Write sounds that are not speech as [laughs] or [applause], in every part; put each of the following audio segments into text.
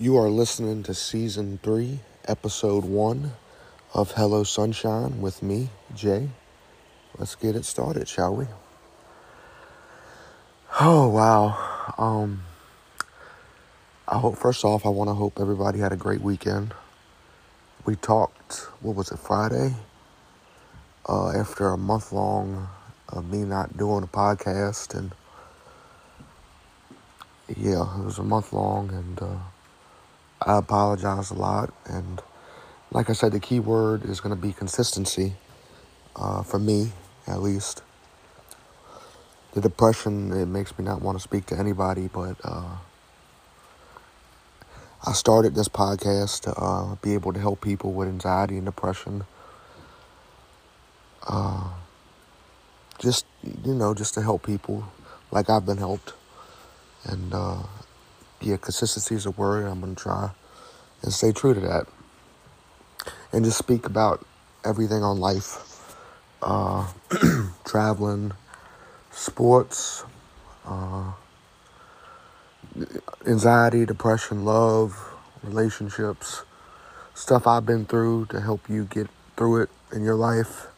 You are listening to season three, episode one of Hello Sunshine with me, Jay. Let's get it started, shall we? Oh wow. Um I hope first off I wanna hope everybody had a great weekend. We talked what was it, Friday? Uh after a month long of me not doing a podcast and yeah, it was a month long and uh I apologize a lot. And like I said, the key word is going to be consistency uh, for me, at least. The depression, it makes me not want to speak to anybody, but uh, I started this podcast to uh, be able to help people with anxiety and depression. Uh, just, you know, just to help people like I've been helped. And uh, yeah, consistency is a word. I'm going to try and stay true to that. And just speak about everything on life uh, [clears throat] traveling, sports, uh, anxiety, depression, love, relationships, stuff I've been through to help you get through it in your life.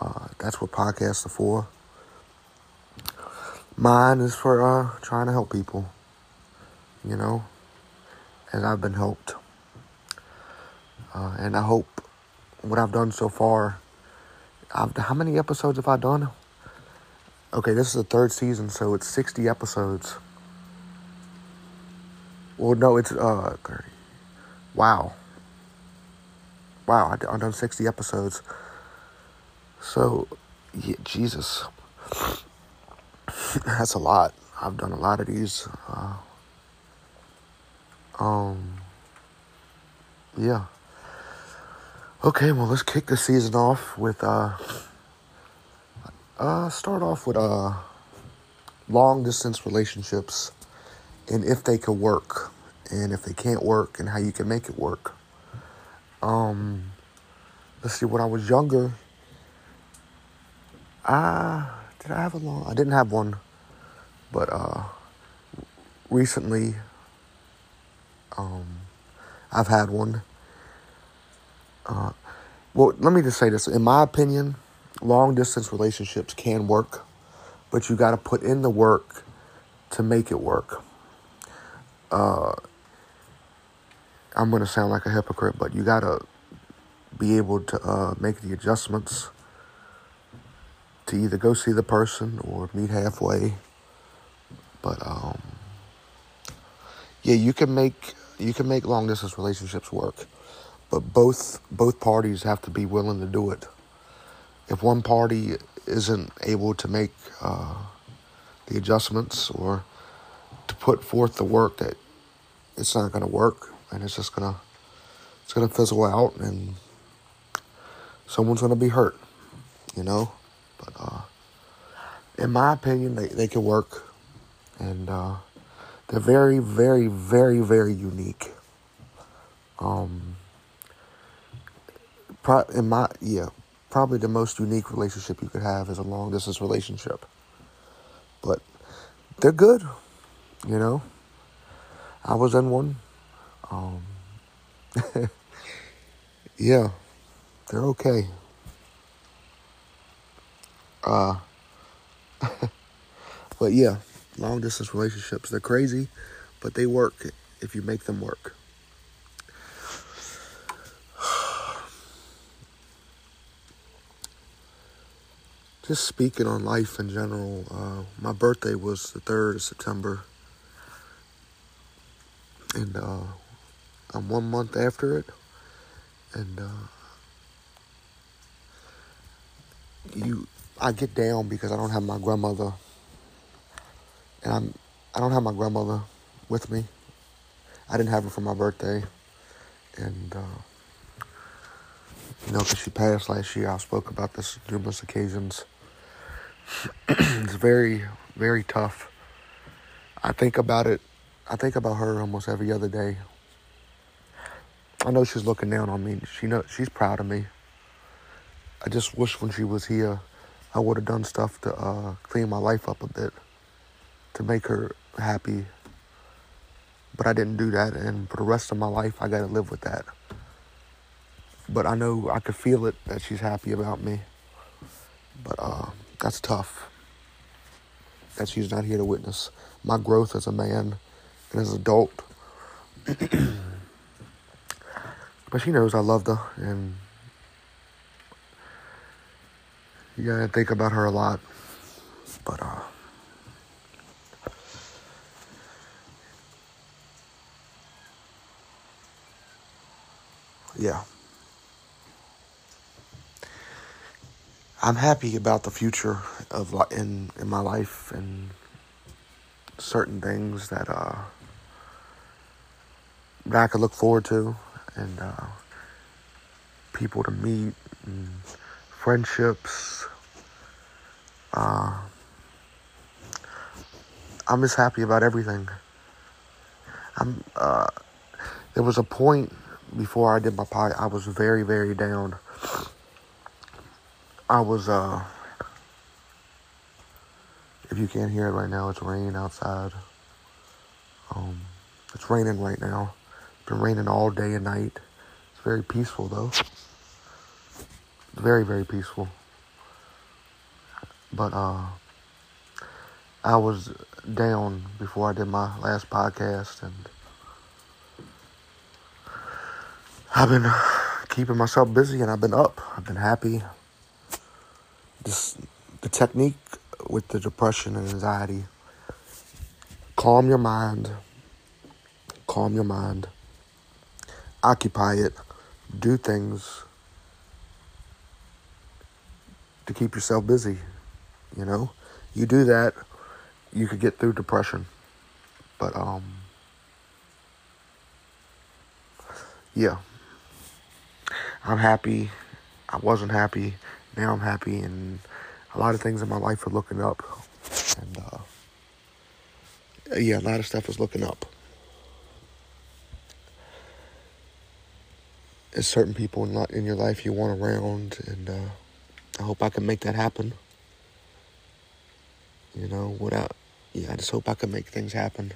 Uh, that's what podcasts are for. Mine is for uh, trying to help people you know, as I've been helped. Uh, and I hope what I've done so far. I've, how many episodes have I done? Okay, this is the third season, so it's 60 episodes. Well, no, it's uh 30. Wow. Wow, I, have done 60 episodes. So, yeah, Jesus. [laughs] That's a lot. I've done a lot of these. Uh, um, yeah. Okay, well, let's kick the season off with, uh, uh, start off with, uh, long distance relationships and if they could work and if they can't work and how you can make it work. Um, let's see, when I was younger, uh, did I have a long, I didn't have one, but, uh, recently, um, I've had one. Uh, well, let me just say this. In my opinion, long distance relationships can work, but you got to put in the work to make it work. Uh, I'm going to sound like a hypocrite, but you got to be able to uh, make the adjustments to either go see the person or meet halfway. But um, yeah, you can make you can make long distance relationships work, but both both parties have to be willing to do it. If one party isn't able to make uh, the adjustments or to put forth the work, that it's not going to work, and it's just gonna it's gonna fizzle out, and someone's going to be hurt, you know. But uh, in my opinion, they they can work, and. Uh, they're very, very, very, very unique. Um, pro- in my yeah, probably the most unique relationship you could have is a long distance relationship. But they're good, you know. I was in one. Um, [laughs] yeah, they're okay. Uh, [laughs] but yeah long distance relationships. They're crazy, but they work if you make them work. [sighs] Just speaking on life in general, uh, my birthday was the 3rd of September. And uh, I'm one month after it. And uh, you, I get down because I don't have my grandmother and I'm I don't have my grandmother with me. I didn't have her for my birthday, and uh, you know, because she passed last year. I spoke about this numerous occasions. [clears throat] it's very very tough. I think about it. I think about her almost every other day. I know she's looking down on me. She know she's proud of me. I just wish when she was here, I would have done stuff to uh, clean my life up a bit to make her happy. but I didn't do that, and for the rest of my life, I got to live with that. But I know I could feel it that she's happy about me. But uh, that's tough. That she's not here to witness my growth as a man and as an adult. [clears throat] but she knows I love her, and you gotta think about her a lot. But uh, yeah. I'm happy about the future of in in my life and certain things that uh that I could look forward to and uh, people to meet and friendships. Uh, I'm just happy about everything. I'm. Uh, there was a point before I did my pod. I was very, very down. I was. Uh, if you can't hear it right now, it's raining outside. Um, it's raining right now. It's been raining all day and night. It's very peaceful though. Very, very peaceful. But uh I was down before I did my last podcast and I've been keeping myself busy and I've been up. I've been happy. Just the technique with the depression and anxiety. Calm your mind. Calm your mind. Occupy it. Do things to keep yourself busy. You know, you do that, you could get through depression. But um, yeah, I'm happy. I wasn't happy. Now I'm happy, and a lot of things in my life are looking up. And uh, yeah, a lot of stuff is looking up. There's certain people in, in your life you want around, and uh, I hope I can make that happen. You know, without, yeah, I just hope I can make things happen.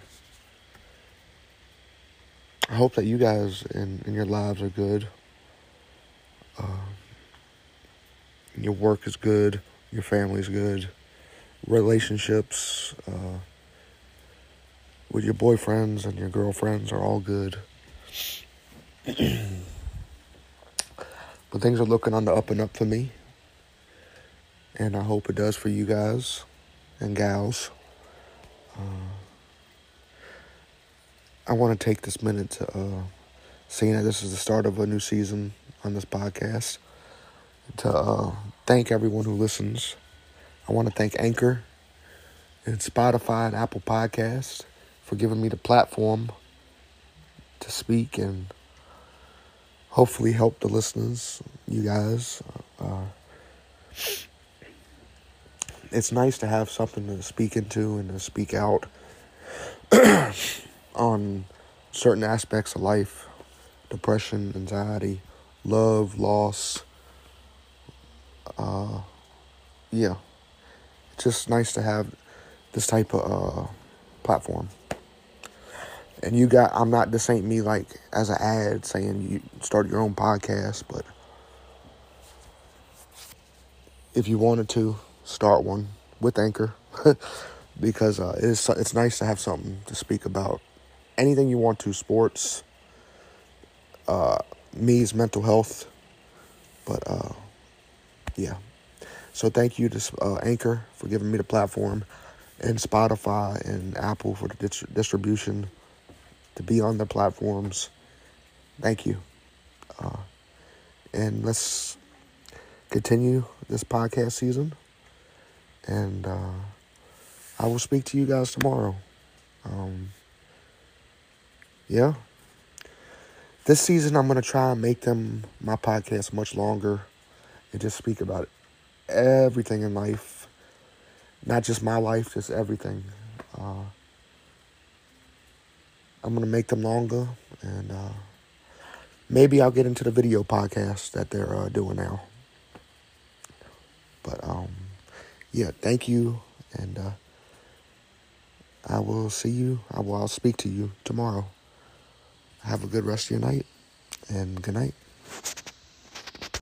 I hope that you guys in, in your lives are good. Uh, your work is good. Your family's good. Relationships uh, with your boyfriends and your girlfriends are all good. [clears throat] but things are looking on the up and up for me and I hope it does for you guys and gals. Uh, I want to take this minute to, uh, that this is the start of a new season on this podcast, to uh, thank everyone who listens. I want to thank Anchor and Spotify and Apple Podcasts for giving me the platform to speak and hopefully help the listeners, you guys. Uh, it's nice to have something to speak into and to speak out [clears throat] on certain aspects of life depression, anxiety, love, loss. Uh, yeah, it's just nice to have this type of uh, platform. And you got, I'm not, this ain't me like as an ad saying you start your own podcast, but if you wanted to, start one with Anchor [laughs] because uh, it's it's nice to have something to speak about. Anything you want to, sports, uh, me's mental health, but uh, yeah. So thank you to uh, Anchor for giving me the platform, and Spotify and Apple for the distribution to be on the platforms. Thank you. Uh, and let's continue this podcast season. And uh, I will speak to you guys tomorrow. Um, yeah. This season, I'm going to try and make them, my podcast, much longer and just speak about everything in life. Not just my life, just everything. Uh, I'm going to make them longer and uh, maybe I'll get into the video podcast that they're uh, doing now. But, um, yeah, thank you. And uh, I will see you. I will I'll speak to you tomorrow. Have a good rest of your night and good night.